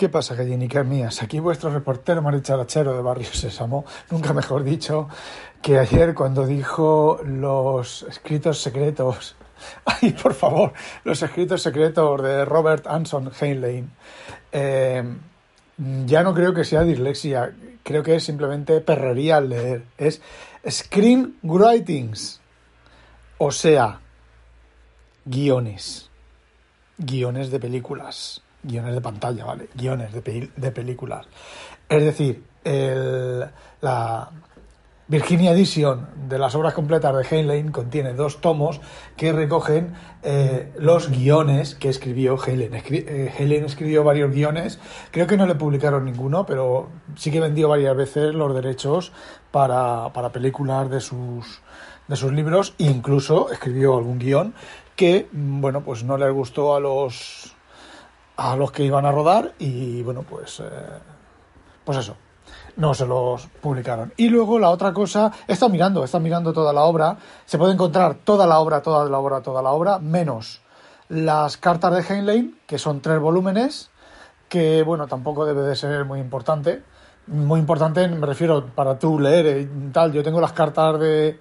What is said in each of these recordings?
¿Qué pasa, gallinicas mías? Aquí vuestro reportero maricharachero de Barrio Sésamo, nunca mejor dicho, que ayer cuando dijo los escritos secretos, ay, por favor, los escritos secretos de Robert Anson Heinlein, eh, ya no creo que sea dislexia, creo que es simplemente perrería al leer, es screenwritings, o sea, guiones, guiones de películas guiones de pantalla, ¿vale? Guiones de, de películas. Es decir, el, la Virginia Edition de las obras completas de Heinlein contiene dos tomos que recogen eh, los guiones que escribió Heinlein. Eh, Heinlein escribió varios guiones, creo que no le publicaron ninguno, pero sí que vendió varias veces los derechos para, para películas de sus, de sus libros, incluso escribió algún guion que, bueno, pues no le gustó a los a los que iban a rodar y bueno, pues, eh, pues eso, no se los publicaron. Y luego la otra cosa, he mirando, he mirando toda la obra, se puede encontrar toda la obra, toda la obra, toda la obra, menos las cartas de Heinlein, que son tres volúmenes, que bueno, tampoco debe de ser muy importante. Muy importante, me refiero para tú leer y tal. Yo tengo las cartas de,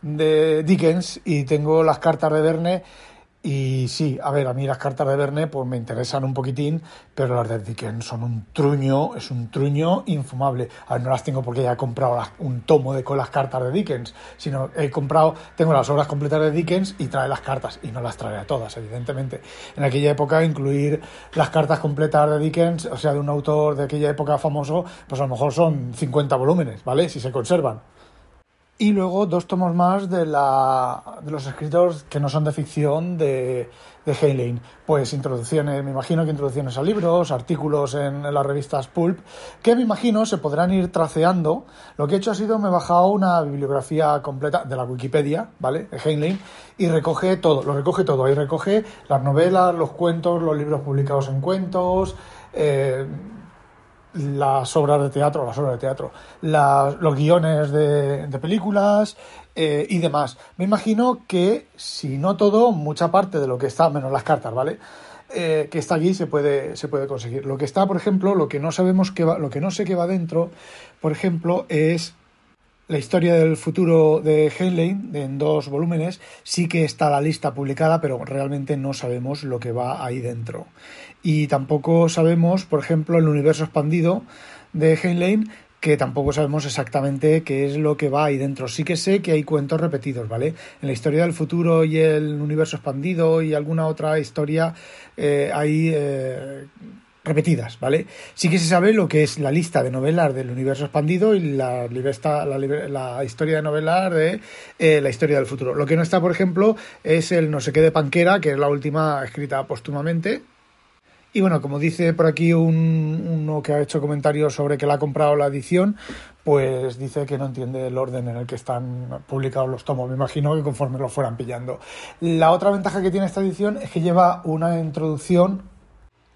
de Dickens y tengo las cartas de Verne y sí, a ver, a mí las cartas de Verne pues me interesan un poquitín, pero las de Dickens son un truño, es un truño infumable. A ver, no las tengo porque ya he comprado un tomo de con las cartas de Dickens, sino he comprado, tengo las obras completas de Dickens y trae las cartas, y no las trae a todas, evidentemente. En aquella época incluir las cartas completas de Dickens, o sea, de un autor de aquella época famoso, pues a lo mejor son 50 volúmenes, ¿vale? Si se conservan y luego dos tomos más de, la, de los escritos que no son de ficción de, de Heinlein. Pues introducciones, me imagino que introducciones a libros, artículos en, las revistas Pulp, que me imagino se podrán ir traceando. Lo que he hecho ha sido me he bajado una bibliografía completa de la Wikipedia, ¿vale? De Heinlein, y recoge todo, lo recoge todo. Ahí recoge las novelas, los cuentos, los libros publicados en cuentos, eh, las obras de teatro, las obras de teatro, los guiones de, películas eh, y demás. Me imagino que, si no todo, mucha parte de lo que está, menos las cartas, ¿vale? Eh, que está allí se puede, se puede conseguir. Lo que está, por ejemplo, lo que no sabemos que va, lo que no sé que va dentro, por ejemplo, es la historia del futuro de Heinlein en dos volúmenes. Sí que está la lista publicada, pero realmente no sabemos lo que va ahí dentro y tampoco sabemos, por ejemplo, el universo expandido de Heinlein, que tampoco sabemos exactamente qué es lo que va ahí dentro. Sí que sé que hay cuentos repetidos, ¿vale? En la historia del futuro y el universo expandido y alguna otra historia eh, hay eh, repetidas, ¿vale? Sí que se sabe lo que es la lista de novelas del universo expandido y la, la, historia de novelas de eh, la historia del futuro. Lo que no está, por ejemplo, es el no sé qué de Panquera, que es la última escrita póstumamente, y bueno, como dice por aquí un, uno que ha hecho comentarios sobre que le ha comprado la edición, pues dice que no entiende el orden en el que están publicados los tomos. Me imagino que conforme lo fueran pillando. La otra ventaja que tiene esta edición es que lleva una introducción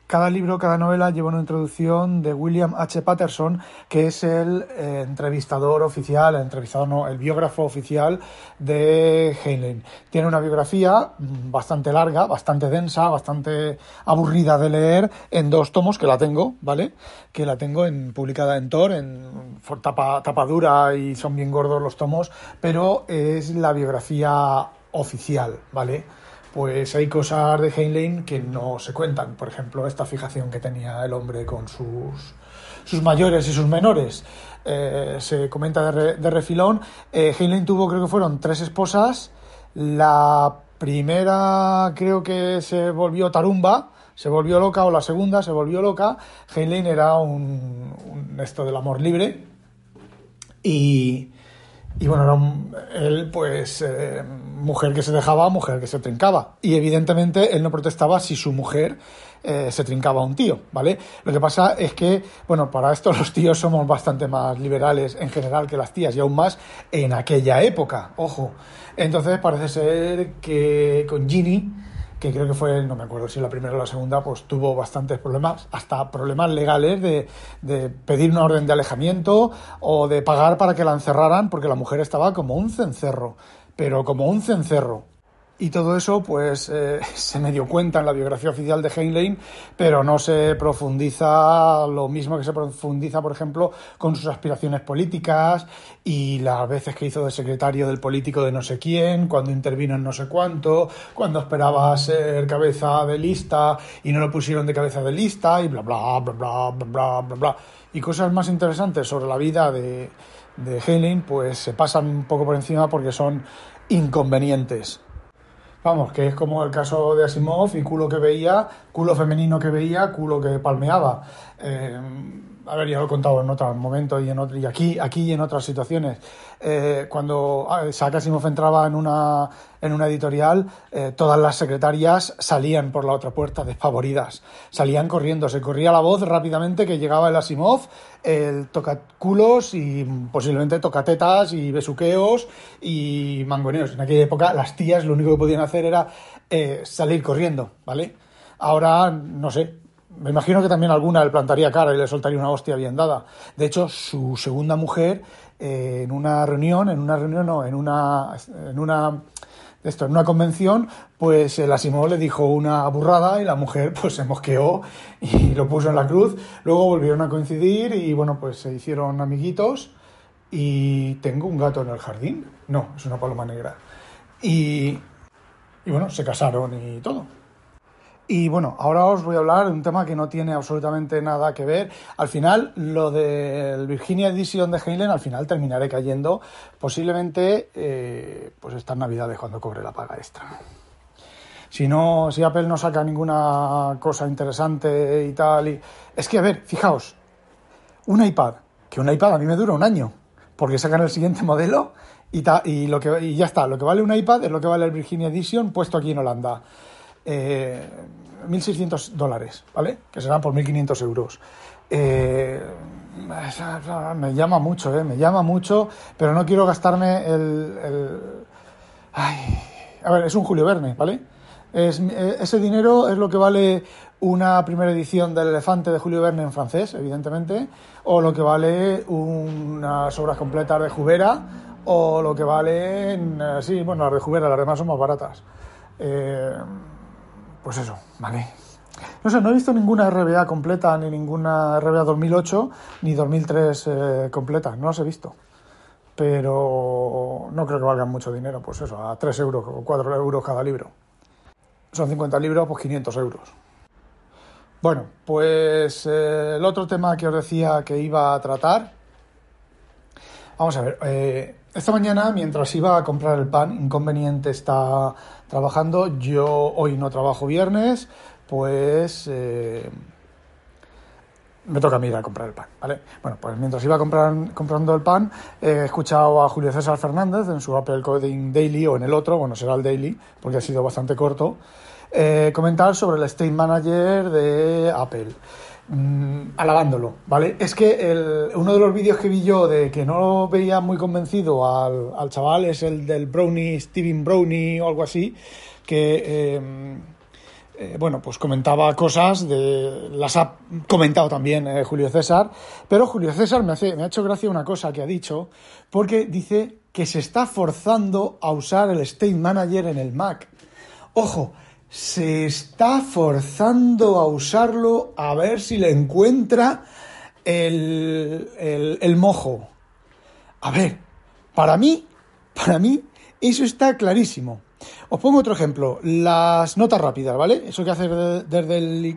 cada libro, cada novela lleva una introducción de William H. Patterson, que es el eh, entrevistador oficial, el entrevistador no, el biógrafo oficial de Heinlein. Tiene una biografía mm, bastante larga, bastante densa, bastante aburrida de leer, en dos tomos, que la tengo, ¿vale? Que la tengo en, publicada en Tor, en tapa, tapa dura y son bien gordos los tomos, pero es la biografía oficial, ¿vale? Pues hay cosas de Heinlein que no se cuentan. Por ejemplo, esta fijación que tenía el hombre con sus, sus mayores y sus menores. Eh, se comenta de, refilón. Eh, Heinlein tuvo, creo que fueron tres esposas. La primera creo que se volvió tarumba, se volvió loca, o la segunda se volvió loca. Heinlein era un, un esto del amor libre. Y, Y bueno, era él, pues, eh, mujer que se dejaba, mujer que se trincaba. Y evidentemente él no protestaba si su mujer eh, se trincaba a un tío, ¿vale? Lo que pasa es que, bueno, para esto los tíos somos bastante más liberales en general que las tías, y aún más en aquella época, ojo. Entonces parece ser que con Ginny, que creo que fue, no me acuerdo si la primera o la segunda, pues tuvo bastantes problemas, hasta problemas legales de, de pedir una orden de alejamiento o de pagar para que la encerraran, porque la mujer estaba como un cencerro, pero como un cencerro. Y todo eso, pues, eh, se me dio cuenta en la biografía oficial de Heinlein, pero no se profundiza lo mismo que se profundiza, por ejemplo, con sus aspiraciones políticas y las veces que hizo de secretario del político de no sé quién, cuando intervino en no sé cuánto, cuando esperaba ser cabeza de lista y no lo pusieron de cabeza de lista y bla, bla, bla, bla, bla, bla, bla, bla. Y cosas más interesantes sobre la vida de, de Heinlein, pues se pasan un poco por encima porque son inconvenientes. Vamos, que es como el caso de Asimov y culo que veía, culo femenino que veía, culo que palmeaba. Eh, a ya lo he contado en otro momento y, y aquí, aquí y en otras situaciones. Eh, cuando ah, Isaac Asimov entraba en una, en una editorial, eh, todas las secretarias salían por la otra puerta despavoridas. Salían corriendo, se corría la voz rápidamente que llegaba el Asimov, el tocaculos y posiblemente tocatetas y besuqueos y mangoneos. En aquella época las tías lo único que podían hacer era eh, salir corriendo, ¿vale? Ahora, no sé, me imagino que también alguna le plantaría cara y le soltaría una hostia bien dada. De hecho, su segunda mujer, eh, en una reunión, en una reunión no, en una, en una, esto, en una convención, pues el Asimov le dijo una burrada y la mujer pues se mosqueó y lo puso en la cruz. Luego volvieron a coincidir y bueno, pues se hicieron amiguitos y tengo un gato en el jardín. No, es una paloma negra. Y, y bueno, se casaron y todo. Y bueno, ahora os voy a hablar de un tema que no tiene absolutamente nada que ver. Al final, lo del Virginia Edition de Heinlein, al final terminaré cayendo posiblemente eh, pues estas navidades cuando cobre la paga extra. Si no, si Apple no saca ninguna cosa interesante y tal, y... es que a ver, fijaos, un iPad, que un iPad a mí me dura un año, porque sacan el siguiente modelo y, ta, y, lo que, y ya está, lo que vale un iPad es lo que vale el Virginia Edition puesto aquí en Holanda. Eh, 1.600 dólares, ¿vale? Que serán por 1.500 euros. Eh, me llama mucho, ¿eh? Me llama mucho, pero no quiero gastarme el... Ay, a ver, es un Julio Verne, ¿vale? Es, ese dinero es lo que vale una primera edición del Elefante de Julio Verne en francés, evidentemente, o lo que vale unas obras completas de Jubera, o lo que valen, sí, bueno, las de Jubera, las demás son más baratas. Eh, pues eso, vale. No sé, no he visto ninguna RBA completa, ni ninguna RBA 2008, ni 2003 eh, completa, no las he visto. Pero no creo que valgan mucho dinero, pues eso, a 3 euros o 4 euros cada libro. Son 50 libros, pues 500 euros. Bueno, pues eh, el otro tema que os decía que iba a tratar. Vamos a ver, eh, esta mañana, mientras iba a comprar el pan, inconveniente está trabajando. Yo hoy no trabajo viernes, pues eh, me toca a mí ir a comprar el pan, ¿vale? Bueno, pues mientras iba comprando el pan, he escuchado a Julio César Fernández en su Apple Coding Daily o en el otro, bueno, será el Daily, porque ha sido bastante corto, eh, comentar sobre el State Manager de Apple. Mm, alabándolo, ¿vale? Es que uno de los vídeos que vi yo de que no veía muy convencido al, al chaval es el del Brownie, Steven Brownie o algo así, que, eh, eh, bueno, pues comentaba cosas, de las ha comentado también eh, Julio César, pero Julio César me, hace, me ha hecho gracia una cosa que ha dicho, porque dice que se está forzando a usar el State Manager en el Mac. Ojo, se está forzando a usarlo a ver si le encuentra el, el, mojo. A ver, para mí, para mí, eso está clarísimo. Os pongo otro ejemplo, las notas rápidas, ¿vale? Eso que haces desde el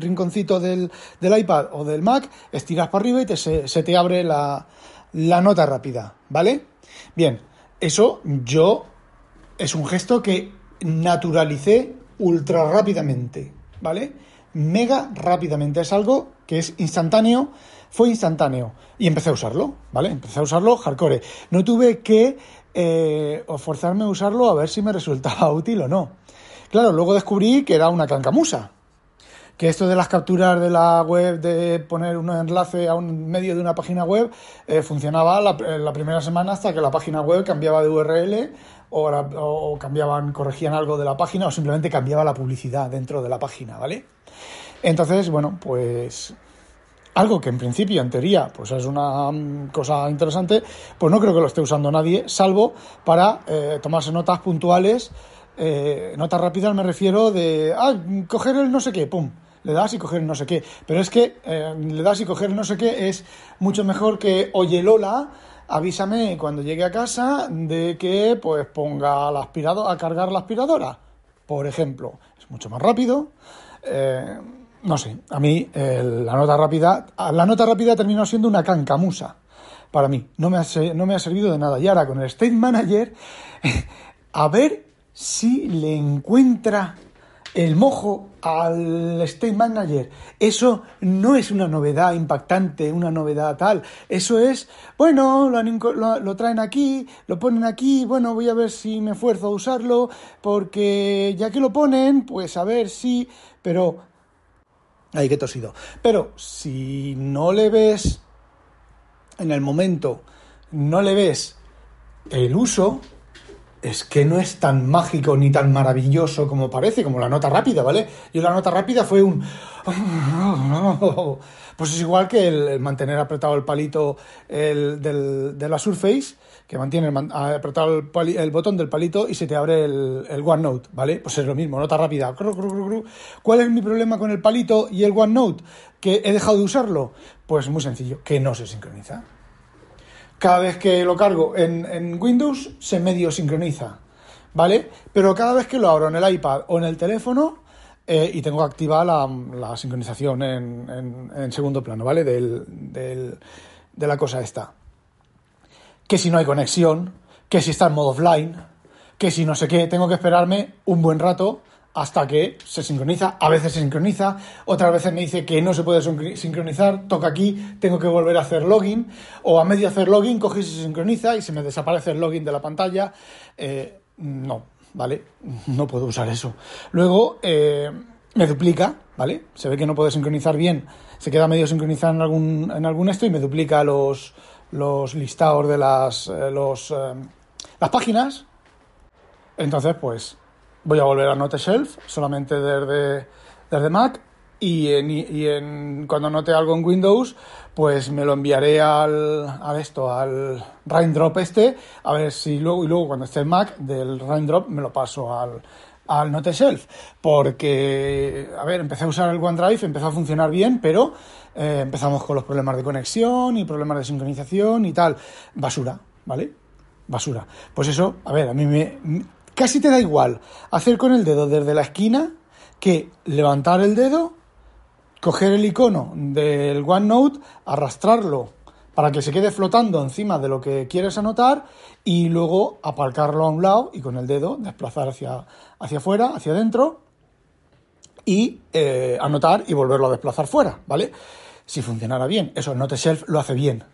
rinconcito del, del, iPad o del Mac, estiras para arriba y te, se, se, te abre la, la nota rápida, ¿vale? Bien, eso yo es un gesto que naturalicé ultra rápidamente, ¿vale? Mega rápidamente. Es algo que es instantáneo, fue instantáneo. Y empecé a usarlo, ¿vale? Empecé a usarlo hardcore. No tuve que eh, forzarme a usarlo a ver si me resultaba útil o no. Claro, luego descubrí que era una cancamusa. Que esto de las capturas de la web, de poner un enlace a un medio de una página web, eh, funcionaba la, la, primera semana hasta que la página web cambiaba de URL o, o, cambiaban, corregían algo de la página o simplemente cambiaba la publicidad dentro de la página, ¿vale? Entonces, bueno, pues algo que en principio, en teoría, pues es una mm, cosa interesante, pues no creo que lo esté usando nadie, salvo para eh, tomarse notas puntuales. Eh, notas rápidas me refiero de, ah, coger el no sé qué, pum, le das y coger el no sé qué. Pero es que eh, le das y coger el no sé qué es mucho mejor que, oye Lola, avísame cuando llegue a casa de que pues ponga la aspiradora, a cargar la aspiradora, por ejemplo. Es mucho más rápido. Eh, no sé, a mí la nota rápida, la nota rápida terminó siendo una cancamusa para mí. No me, ha, no me ha servido de nada. Y ahora con el State Manager, a ver si le encuentra el mojo al State Manager. Eso no es una novedad impactante, una novedad tal. Eso es, bueno, lo, traen aquí, lo ponen aquí, bueno, voy a ver si me esfuerzo a usarlo, porque ya que lo ponen, pues a ver si, pero Ahí que tosido. Pero si no le ves en el momento, no le ves el uso, es que no es tan mágico ni tan maravilloso como parece, como la nota rápida, ¿vale? Yo la nota rápida fue un... Pues es igual que el, mantener apretado el palito el, del, de la Surface, que mantiene apretado el, botón del palito y se te abre el, el, OneNote, ¿vale? Pues es lo mismo, nota rápida. ¿Cuál es mi problema con el palito y el OneNote? ¿Que he dejado de usarlo? Pues muy sencillo, que no se sincroniza. Cada vez que lo cargo en, Windows se medio sincroniza, ¿vale? Pero cada vez que lo abro en el iPad o en el teléfono, eh, y tengo que activar la, sincronización en, segundo plano, ¿vale? Del, de la cosa esta. Que si no hay conexión, que si está en modo offline, que si no sé qué, tengo que esperarme un buen rato hasta que se sincroniza. A veces se sincroniza, otras veces me dice que no se puede sincronizar, toca aquí, tengo que volver a hacer login, o a medio hacer login, coge y se sincroniza y se me desaparece el login de la pantalla. Eh, no, ¿vale? No puedo usar eso. Luego eh, me duplica, ¿vale? Se ve que no puede sincronizar bien, se queda medio sincronizado en algún, en algún esto y me duplica los, los listados de las, eh, los, las páginas. Entonces, pues voy a volver a Note Shelf solamente desde, desde Mac y, en, y en, cuando note algo en Windows, pues me lo enviaré al, a esto, al Raindrop este, a ver si luego, y luego cuando esté en Mac, del Raindrop me lo paso al, al Note Shelf, porque, a ver, empecé a usar el OneDrive, empezó a funcionar bien, pero eh, empezamos con los problemas de conexión y problemas de sincronización y tal. Basura, ¿vale? Basura. Pues eso, a ver, a mí me... Casi te da igual hacer con el dedo desde la esquina que levantar el dedo coger el icono del OneNote, arrastrarlo para que se quede flotando encima de lo que quieres anotar y luego aparcarlo a un lado y con el dedo desplazar hacia, hacia afuera, hacia adentro y eh, anotar y volverlo a desplazar fuera, ¿vale? Si funcionara bien. Eso el Note Shelf lo hace bien.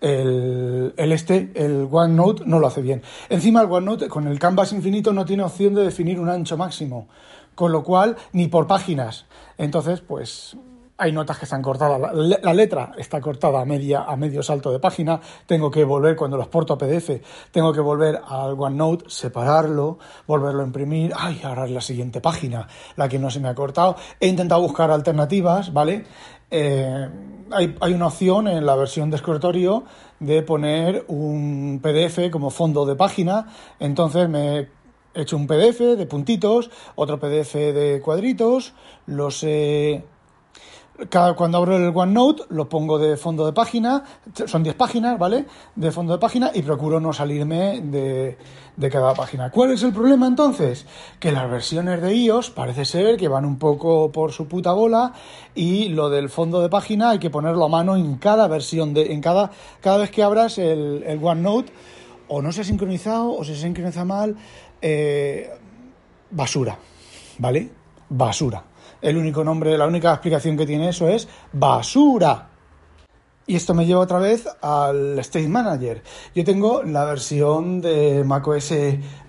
El, este, el OneNote, no lo hace bien. Encima el OneNote con el canvas infinito no tiene opción de definir un ancho máximo con lo cual ni por páginas. Entonces, pues hay notas que están cortadas, la, letra está cortada a, media, a medio salto de página, tengo que volver cuando lo exporto a PDF, tengo que volver al OneNote, separarlo, volverlo a imprimir, ay, ahora es la siguiente página, la que no se me ha cortado. He intentado buscar alternativas, ¿vale? Eh, hay, hay, una opción en la versión de escritorio de poner un PDF como fondo de página, entonces me he hecho un PDF de puntitos, otro PDF de cuadritos, los he... Cada, cuando abro el OneNote lo pongo de fondo de página, son 10 páginas, ¿vale? De fondo de página y procuro no salirme de, de, cada página. ¿Cuál es el problema entonces? Que las versiones de iOS parece ser que van un poco por su puta bola y lo del fondo de página hay que ponerlo a mano en cada versión, de, en cada, cada vez que abras el, el OneNote o no se ha sincronizado o se sincroniza mal eh, basura, ¿vale? Basura. El único nombre, la única explicación que tiene eso es basura. Y esto me lleva otra vez al State Manager. Yo tengo la versión de macOS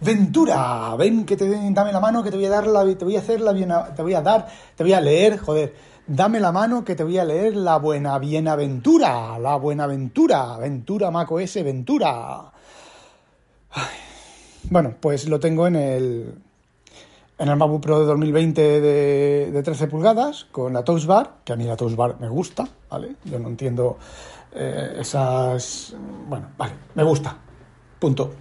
Ventura. Ven que te dame la mano que te voy a dar la te voy a hacer la te voy a dar, te voy a leer, joder. Dame la mano que te voy a leer la buena bienaventura, la buenaventura, Ventura macOS Ventura. Bueno, pues lo tengo en el en el MacBook Pro de 2020 de, de 13 pulgadas con la Touch Bar, que a mí la Touch Bar me gusta, ¿vale? Yo no entiendo eh, esas... Bueno, vale, me gusta. Punto.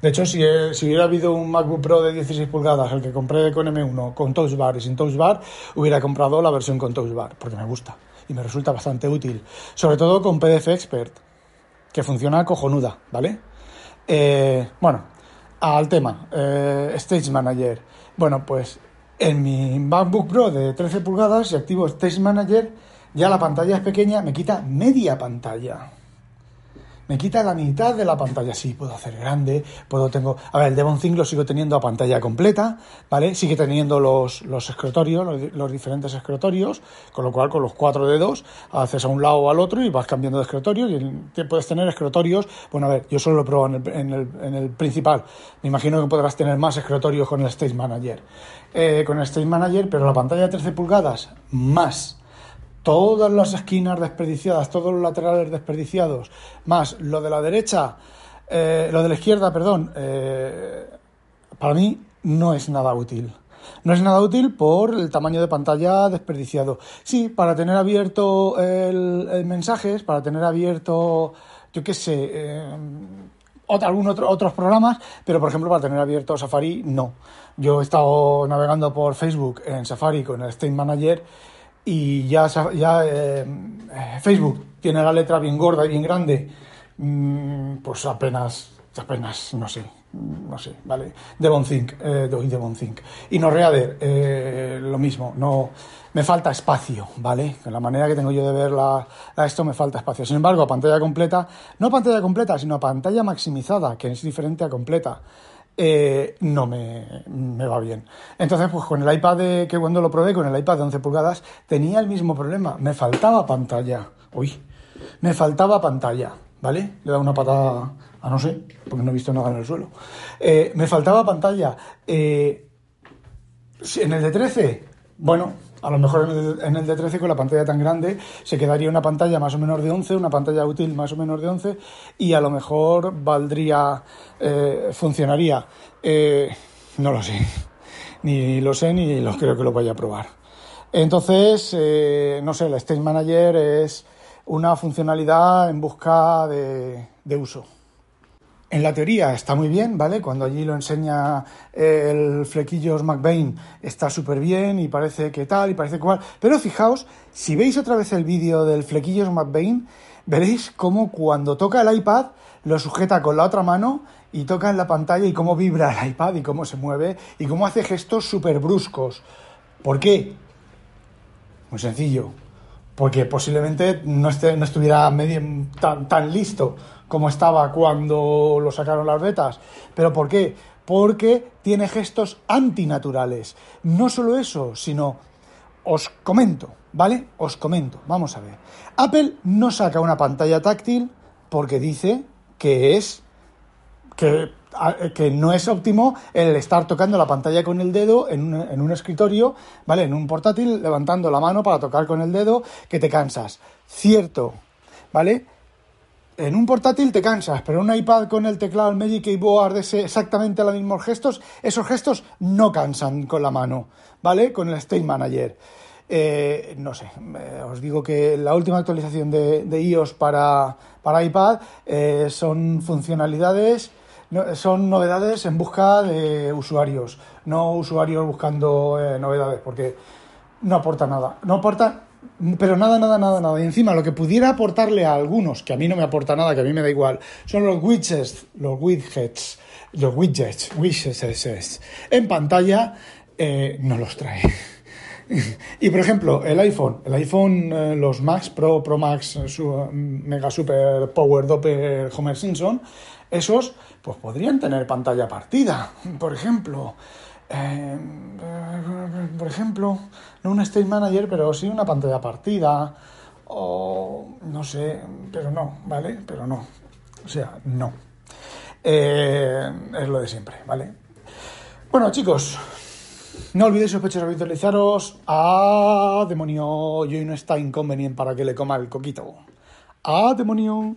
De hecho, si, si, hubiera habido un MacBook Pro de 16 pulgadas, el que compré con M1, con Touch Bar y sin Touch Bar, hubiera comprado la versión con Touch Bar, porque me gusta y me resulta bastante útil. Sobre todo con PDF Expert, que funciona cojonuda, ¿vale? Eh, bueno, al tema, eh, Stage Manager. Bueno, pues en mi MacBook Pro de 13 pulgadas, si activo Stage Manager, ya la pantalla es pequeña, me quita media pantalla me quita la mitad de la pantalla. Sí, puedo hacer grande, puedo tengo... A ver, el Devon Think lo sigo teniendo a pantalla completa, ¿vale? Sigue teniendo los, los escritorios, los, diferentes escritorios, con lo cual con los cuatro dedos haces a un lado o al otro y vas cambiando de escritorio y puedes tener escritorios... Bueno, a ver, yo solo lo pruebo en el, en el, en el principal. Me imagino que podrás tener más escritorios con el Stage Manager. Eh, con el Stage Manager, pero la pantalla de 13 pulgadas más todas las esquinas desperdiciadas, todos los laterales desperdiciados, más lo de la derecha, eh, lo de la izquierda, perdón, eh, para mí no es nada útil. No es nada útil por el tamaño de pantalla desperdiciado. Sí, para tener abierto el, mensajes, para tener abierto, yo qué sé, eh, algún otros programas, pero por ejemplo para tener abierto Safari, no. Yo he estado navegando por Facebook en Safari con el State Manager y ya, ya eh, Facebook tiene la letra bien gorda y bien grande, mm, pues apenas, apenas, no sé, no sé, ¿vale? Devonthink, eh, Devonthink. Y no Reader, eh, lo mismo, no, me falta espacio, ¿vale? Con la manera que tengo yo de ver la, esto me falta espacio. Sin embargo, a pantalla completa, no pantalla completa, sino pantalla maximizada, que es diferente a completa. Eh, no me, va bien. Entonces, pues con el iPad que cuando lo probé, con el iPad de 11 pulgadas, tenía el mismo problema. Me faltaba pantalla. Uy, me faltaba pantalla, ¿vale? Le dado una patada a no sé, porque no he visto nada en el suelo. Eh, me faltaba pantalla. Eh, en el de 13, bueno, a lo mejor en el, de 13 con la pantalla tan grande se quedaría una pantalla más o menos de 11, una pantalla útil más o menos de 11 y a lo mejor valdría, eh, funcionaría. Eh, no lo sé, ni lo sé ni lo creo que lo vaya a probar. Entonces, eh, no sé, el Stage Manager es una funcionalidad en busca de uso en la teoría está muy bien, ¿vale? Cuando allí lo enseña el flequillos McBain está súper bien y parece que tal y parece cual. Pero fijaos, si veis otra vez el vídeo del flequillos McBain, veréis cómo cuando toca el iPad lo sujeta con la otra mano y toca en la pantalla y cómo vibra el iPad y cómo se mueve y cómo hace gestos súper bruscos. ¿Por qué? Muy sencillo. Porque posiblemente no, esté, no estuviera medio, tan listo como estaba cuando lo sacaron las betas. ¿Pero por qué? Porque tiene gestos antinaturales. No solo eso, sino os comento, ¿vale? Os comento, vamos a ver. Apple no saca una pantalla táctil porque dice que es que, no es óptimo el estar tocando la pantalla con el dedo en un escritorio, ¿vale? En un portátil, levantando la mano para tocar con el dedo, que te cansas. Cierto, ¿vale? En un portátil te cansas, pero en un iPad con el teclado, el Magic Keyboard, exactamente los mismos gestos, esos gestos no cansan con la mano, ¿vale? Con el State Manager. Eh, no sé, eh, os digo que la última actualización de, iOS para, para iPad eh, son funcionalidades, son novedades en busca de usuarios, no usuarios buscando novedades, porque no aporta nada. No aporta pero nada, nada, nada, nada. Y encima lo que pudiera aportarle a algunos, que a mí no me aporta nada, que a mí me da igual, son los widgets, los widgets, los widgets, widgets en pantalla, eh, no los trae. y por ejemplo, el iPhone, el iPhone, eh, los Max Pro, Pro Max, su, Mega Super Power Doppler Homer Simpson, esos pues podrían tener pantalla partida, por ejemplo. Eh, por ejemplo, no un state manager, pero sí una pantalla partida, o no sé, pero no, ¿vale? Pero no. O sea, no. Eh, es lo de siempre, ¿vale? Bueno, chicos, no olvidéis sospechosos visualizaros a demonio. Y hoy no está inconveniente para que le coma el coquito. A demonio.